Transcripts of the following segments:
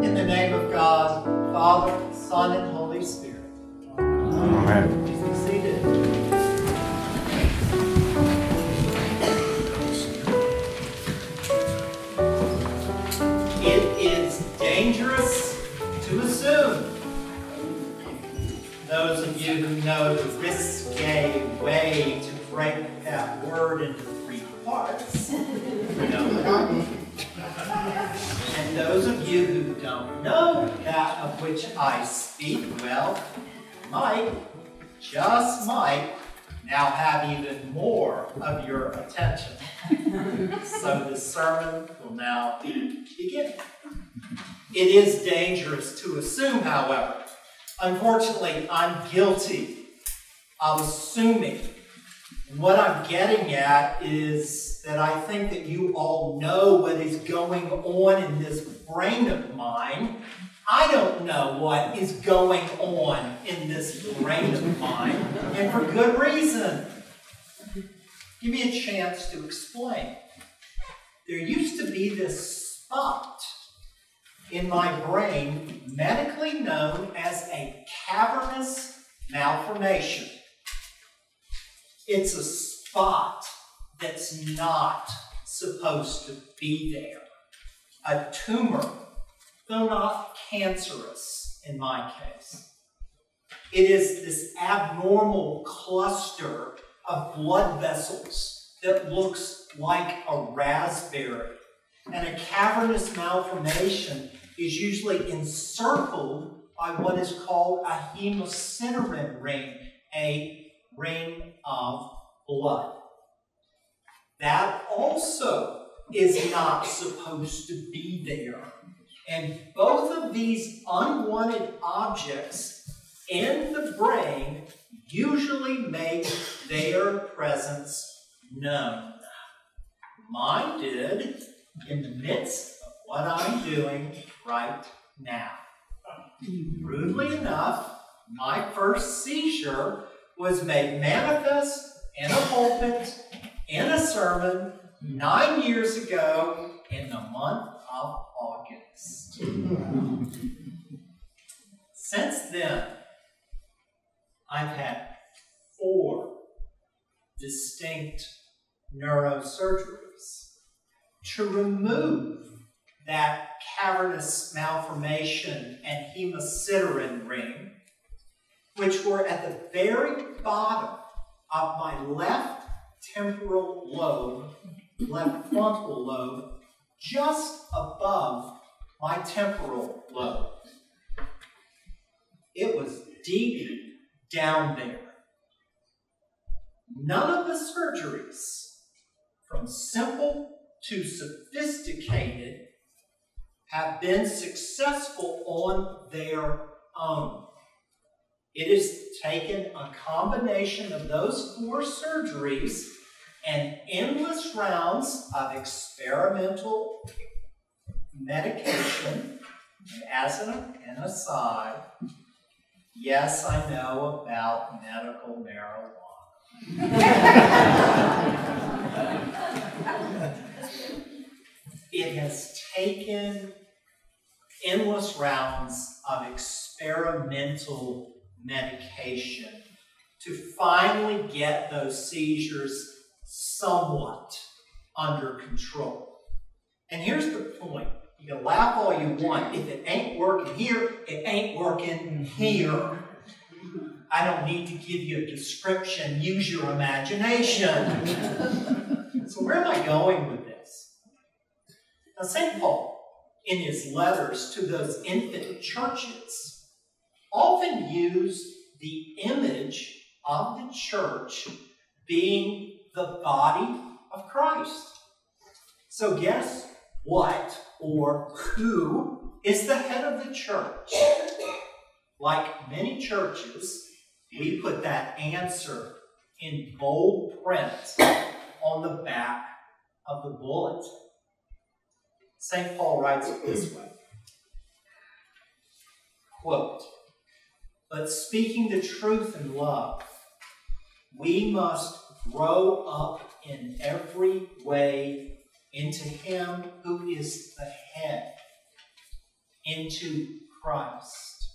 In the name of God, Father, Son, and Holy Spirit. Amen. Please be seated. It is dangerous to assume. Those of you who know the risque way to break that word into three parts know what I mean. And those of you who don't know that of which I speak, well, might, just might, now have even more of your attention. so the sermon will now begin. It is dangerous to assume, however. Unfortunately, I'm guilty of assuming. What I'm getting at is that I think that you all know what is going on in this brain of mine. I don't know what is going on in this brain of mine, and for good reason. Give me a chance to explain. There used to be this spot in my brain, medically known as a cavernous malformation. It's a spot that's not supposed to be there. A tumor, though not cancerous in my case. It is this abnormal cluster of blood vessels that looks like a raspberry. And a cavernous malformation is usually encircled by what is called a hemosiderin ring, a ring of blood. That also is not supposed to be there. And both of these unwanted objects in the brain usually make their presence known. Mine did in the midst of what I'm doing right now. Rudely enough, my first seizure was made manifest in a pulpit, in a sermon, nine years ago in the month of August. Since then, I've had four distinct neurosurgeries to remove that cavernous malformation and hemosiderin ring, which were at the very bottom of my left temporal lobe, left frontal lobe, just above my temporal lobe. It was deep down there. None of the surgeries, from simple to sophisticated, have been successful on their own. It has taken a combination of those four surgeries and endless rounds of experimental medication. As an, an aside, yes, I know about medical marijuana. it has taken endless rounds of experimental medication to finally get those seizures somewhat under control. And here's the point. You can laugh all you want. If it ain't working here, it ain't working here. I don't need to give you a description. Use your imagination. so, where am I going with this? Now, St. Paul, in his letters to those infant churches, often use the image of the church being the body of Christ. So, guess what or who is the head of the church? Like many churches, we put that answer in bold print on the back of the bullet. St. Paul writes it this way quote, But speaking the truth in love, we must grow up in every way into Him who is the head, into Christ,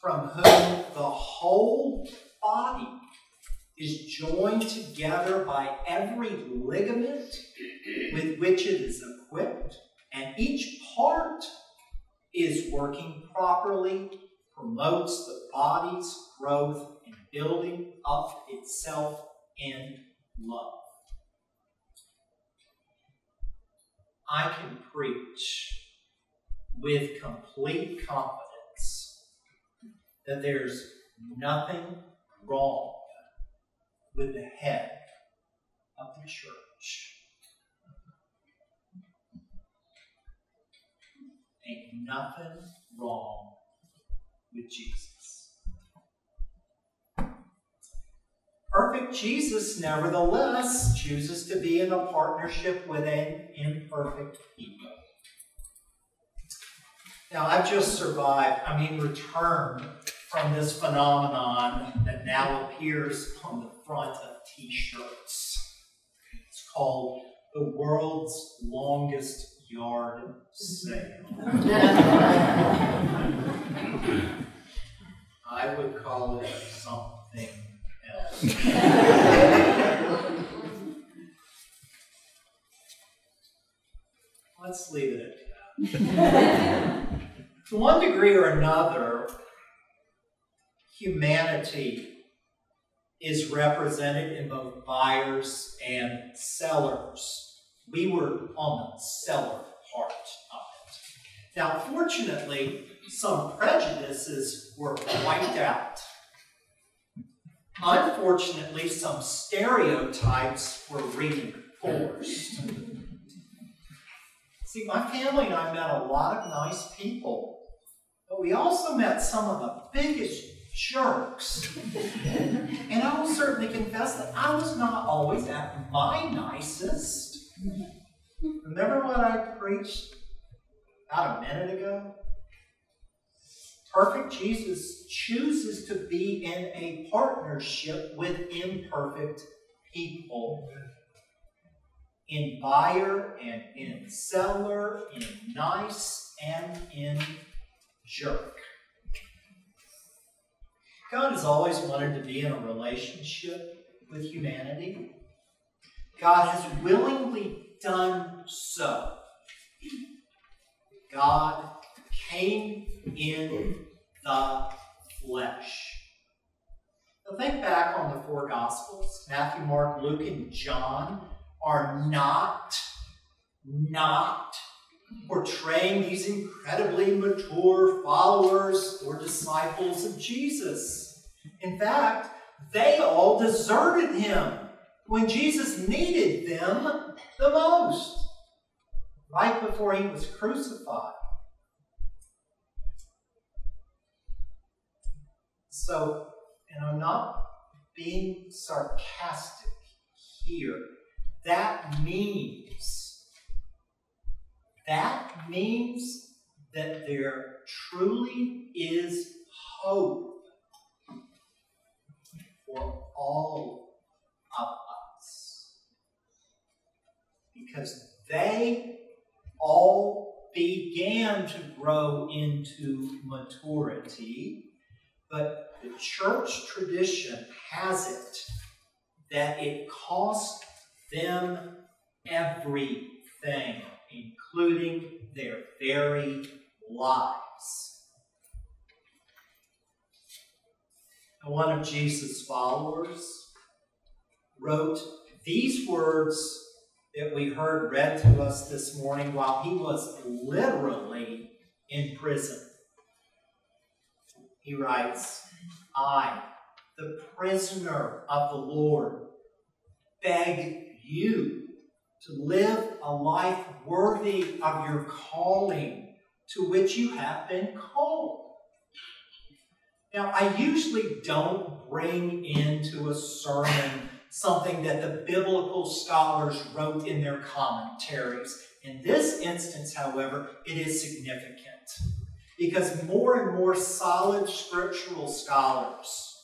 from whom the whole body is joined together by every ligament with which it is equipped, and each part is working properly, promotes the body's growth and building up itself in love. I can preach with complete confidence that there's nothing wrong with the head of the church. Ain't nothing wrong with Jesus. Perfect Jesus, nevertheless, chooses to be in a partnership with an imperfect people. Now, I've just survived, I mean, returned from this phenomenon that now appears on the front of t shirts. It's called the world's longest yard sale. I would call it something else. Let's leave it at that. to one degree or another, humanity is represented in both buyers and sellers. We were on the seller part of it. Now, fortunately, some prejudices were wiped out. Unfortunately, some stereotypes were reinforced. See, my family and I met a lot of nice people, but we also met some of the biggest jerks. and I will certainly confess that I was not always at my nicest. Remember what I preached about a minute ago? Perfect Jesus chooses to be in a partnership with imperfect people. In buyer and in seller, in nice and in jerk. God has always wanted to be in a relationship with humanity. God has willingly done so. God came in the flesh. Now think back on the four Gospels Matthew, Mark, Luke, and John are not, not portraying these incredibly mature followers or disciples of Jesus. In fact, they all deserted him when Jesus needed them the most, right before he was crucified. So, and I'm not being sarcastic here. That means that means that there truly is hope for all of us. Because they all began to grow into maturity, but the church tradition has it that it cost them everything including their very lives. And one of Jesus' followers wrote these words that we heard read to us this morning while he was literally in prison. He writes, I, the prisoner of the Lord, beg you to live a life worthy of your calling to which you have been called. Now, I usually don't bring into a sermon something that the biblical scholars wrote in their commentaries. In this instance, however, it is significant because more and more solid scriptural scholars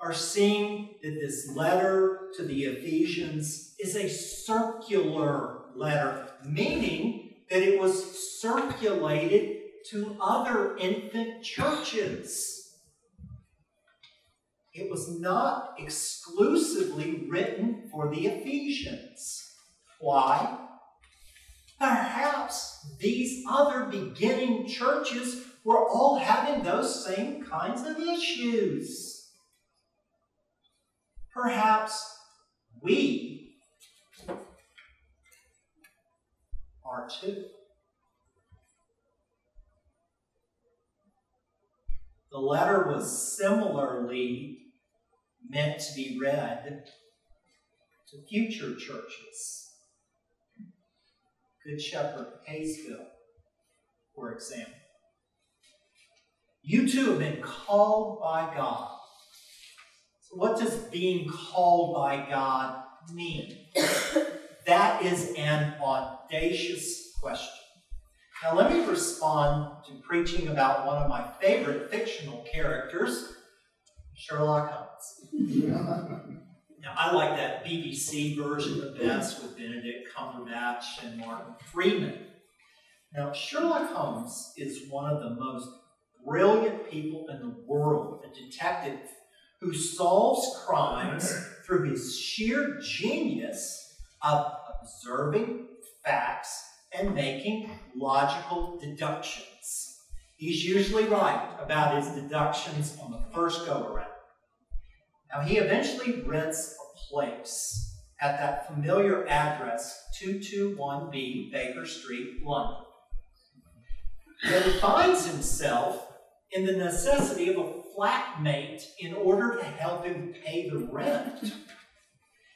are seeing that this letter to the Ephesians is a circular letter, meaning that it was circulated to other infant churches. It was not exclusively written for the Ephesians. Why? Perhaps these other beginning churches were all having those same kinds of issues. Perhaps we are too. The letter was similarly meant to be read to future churches. Good Shepherd Hayesville, for example. You too have been called by God. So, what does being called by God mean? that is an audacious question. Now, let me respond to preaching about one of my favorite fictional characters, Sherlock Holmes. now, I like that BBC version the best with Benedict Cumberbatch and Martin Freeman. Now, Sherlock Holmes is one of the most brilliant people in the world, a detective who solves crimes through his sheer genius of observing facts and making logical deductions. He's usually right about his deductions on the first go around. Now, he eventually rents a place at that familiar address, 221B Baker Street, London. But he finds himself in the necessity of a flatmate in order to help him pay the rent.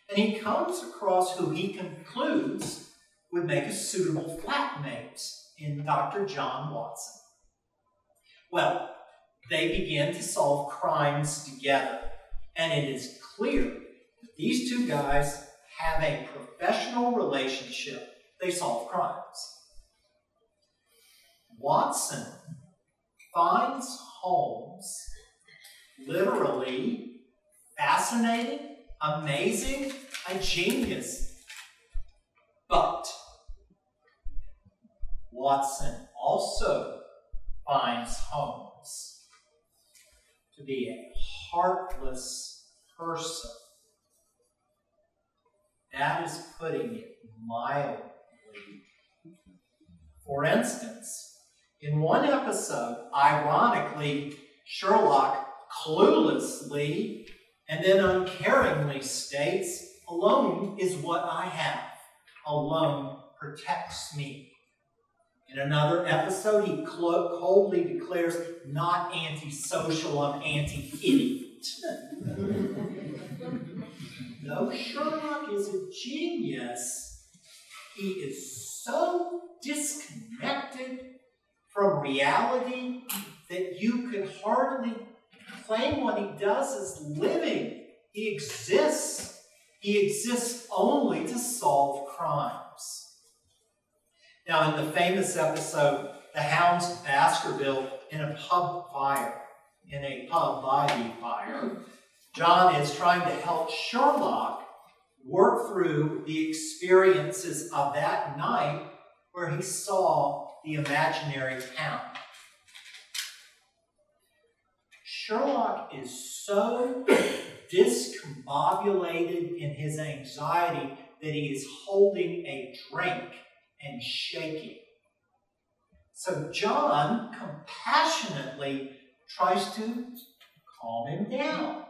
And he comes across who he concludes would make a suitable flatmate in Dr. John Watson. Well, they begin to solve crimes together, and it is clear that these two guys have a professional relationship. They solve crimes. Watson finds Holmes literally fascinating, amazing, a genius. But Watson also finds Holmes to be a heartless person. That is putting it mildly. For instance, in one episode, ironically, Sherlock cluelessly and then uncaringly states, Alone is what I have. Alone protects me. In another episode, he coldly declares, Not antisocial, I'm anti idiot. Though Sherlock is a genius, he is so disconnected from reality that you could hardly claim what he does as living. He exists. He exists only to solve crimes. Now, in the famous episode, The Hounds of Baskerville in a pub fire, in a pub the fire, John is trying to help Sherlock work through the experiences of that night where he saw the imaginary count. Sherlock is so discombobulated in his anxiety that he is holding a drink and shaking. So John compassionately tries to calm him down.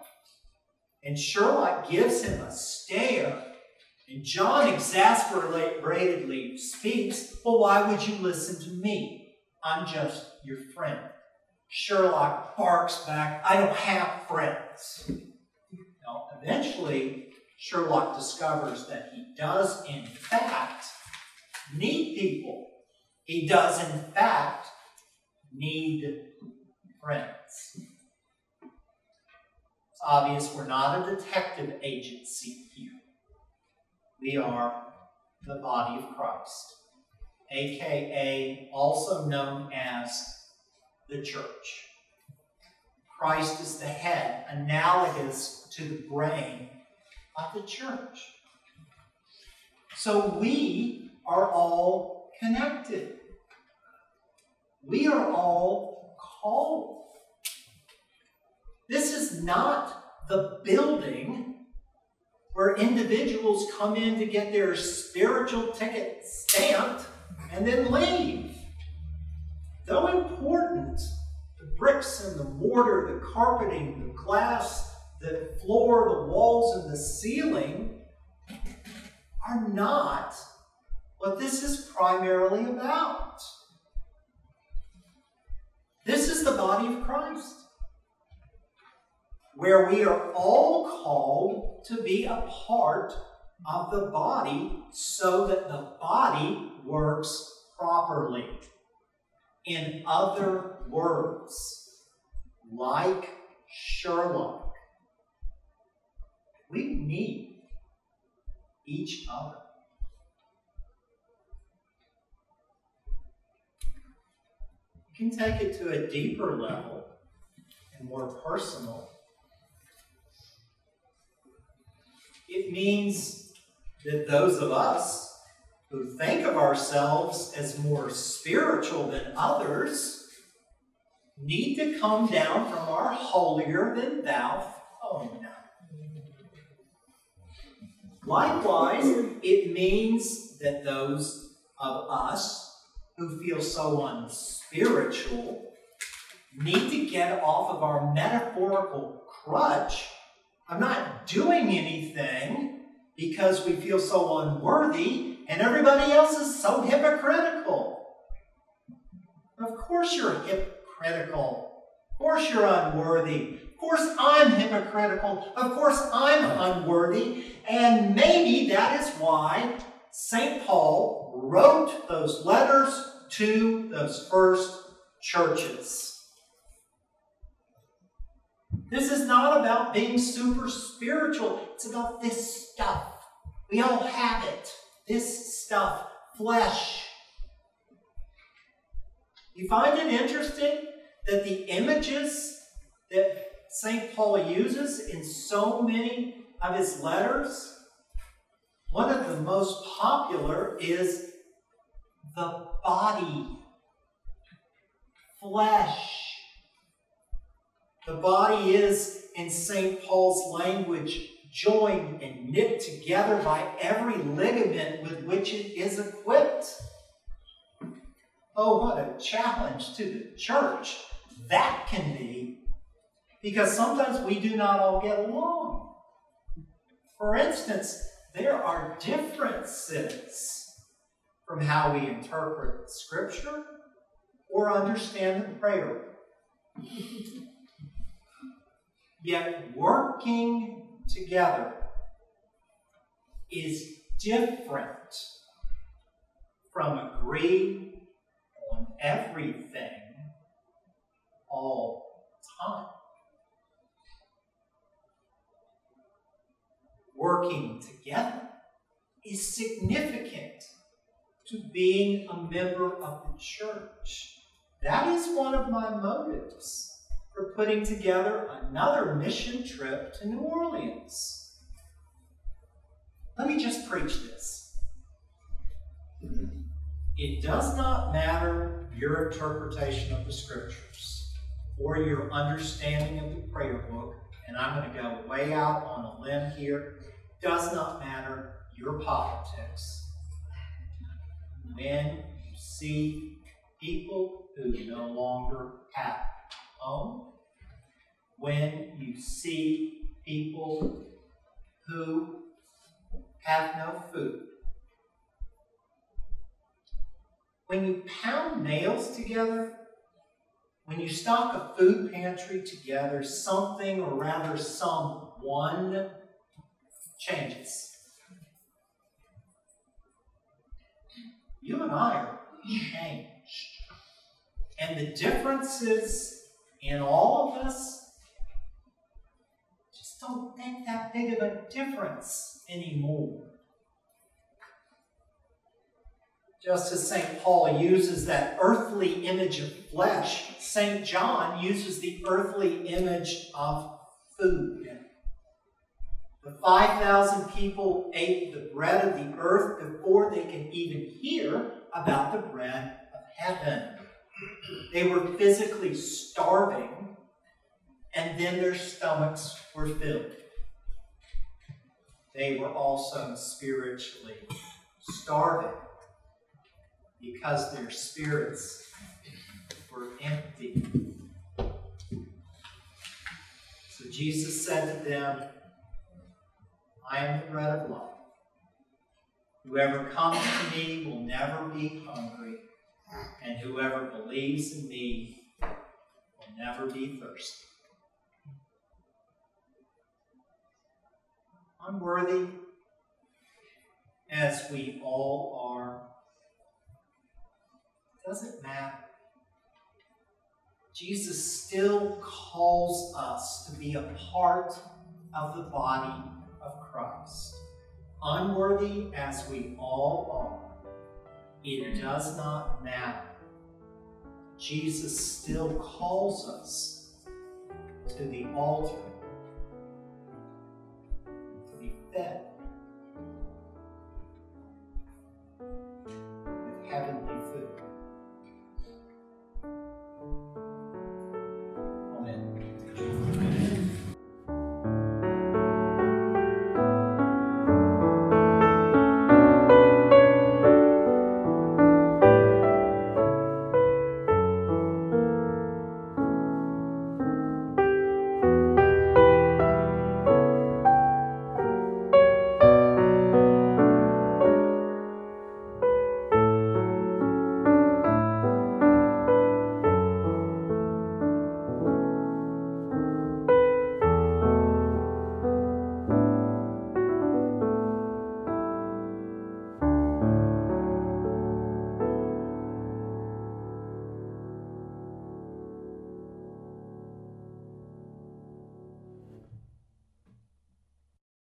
And Sherlock gives him a stare and John exasperatedly speaks, Well, why would you listen to me? I'm just your friend. Sherlock barks back, I don't have friends. Now, eventually, Sherlock discovers that he does, in fact, need people. He does, in fact, need friends. It's obvious we're not a detective agency here. We are the body of Christ, aka also known as the church. Christ is the head, analogous to the brain of the church. So we are all connected. we are all called. This is not the building where individuals come in to get their spiritual ticket stamped and then leave. Though important, the bricks and the mortar, the carpeting, the glass, the floor, the walls, and the ceiling are not what this is primarily about. This is the body of Christ, where we are all called to be a part of the body so that the body works properly. In other words, like Sherlock, we need each other. You can take it to a deeper level and more personal. It means that those of us who think of ourselves as more spiritual than others need to come down from our holier than thou throne. Likewise, it means that those of us who feel so unspiritual need to get off of our metaphorical crutch I'm not doing anything because we feel so unworthy and everybody else is so hypocritical. Of course, you're hypocritical. Of course, you're unworthy. Of course, I'm hypocritical. Of course, I'm unworthy. And maybe that is why St. Paul wrote those letters to those first churches. This is not about being super spiritual, it's about this stuff. We all have it. This stuff, flesh. You find it interesting that the images that St. Paul uses in so many of his letters, one of the most popular is the body, flesh. The body is, in St. Paul's language, joined and knit together by every ligament with which it is equipped. Oh, what a challenge to the church that can be, because sometimes we do not all get along. For instance, there are differences from how we interpret Scripture or understand the prayer. Yet working together is different from agreeing on everything all the time. Working together is significant to being a member of the church. That is one of my motives for putting together another mission trip to New Orleans. Let me just preach this. It does not matter your interpretation of the scriptures or your understanding of the prayer book, and I'm going to go way out on a limb here. Does not matter your politics. When you see people who no longer have home, when you see people who have no food. When you pound nails together, when you stock a food pantry together, something, or rather someone, changes. You and I are changed. And the differences in all of us just don't make that big of a difference anymore. Just as St. Paul uses that earthly image of flesh, St. John uses the earthly image of food. The 5,000 people ate the bread of the earth before they could even hear about the bread of heaven. They were physically starving, and then their stomachs were filled. They were also spiritually starving because their spirits were empty. So Jesus said to them, I am the bread of life. Whoever comes to me will never be hungry, and whoever believes in me will never be thirsty. Unworthy as we all are, doesn't matter. Jesus still calls us to be a part of the body Christ, unworthy as we all are, it does not matter. Jesus still calls us to the altar to be fed.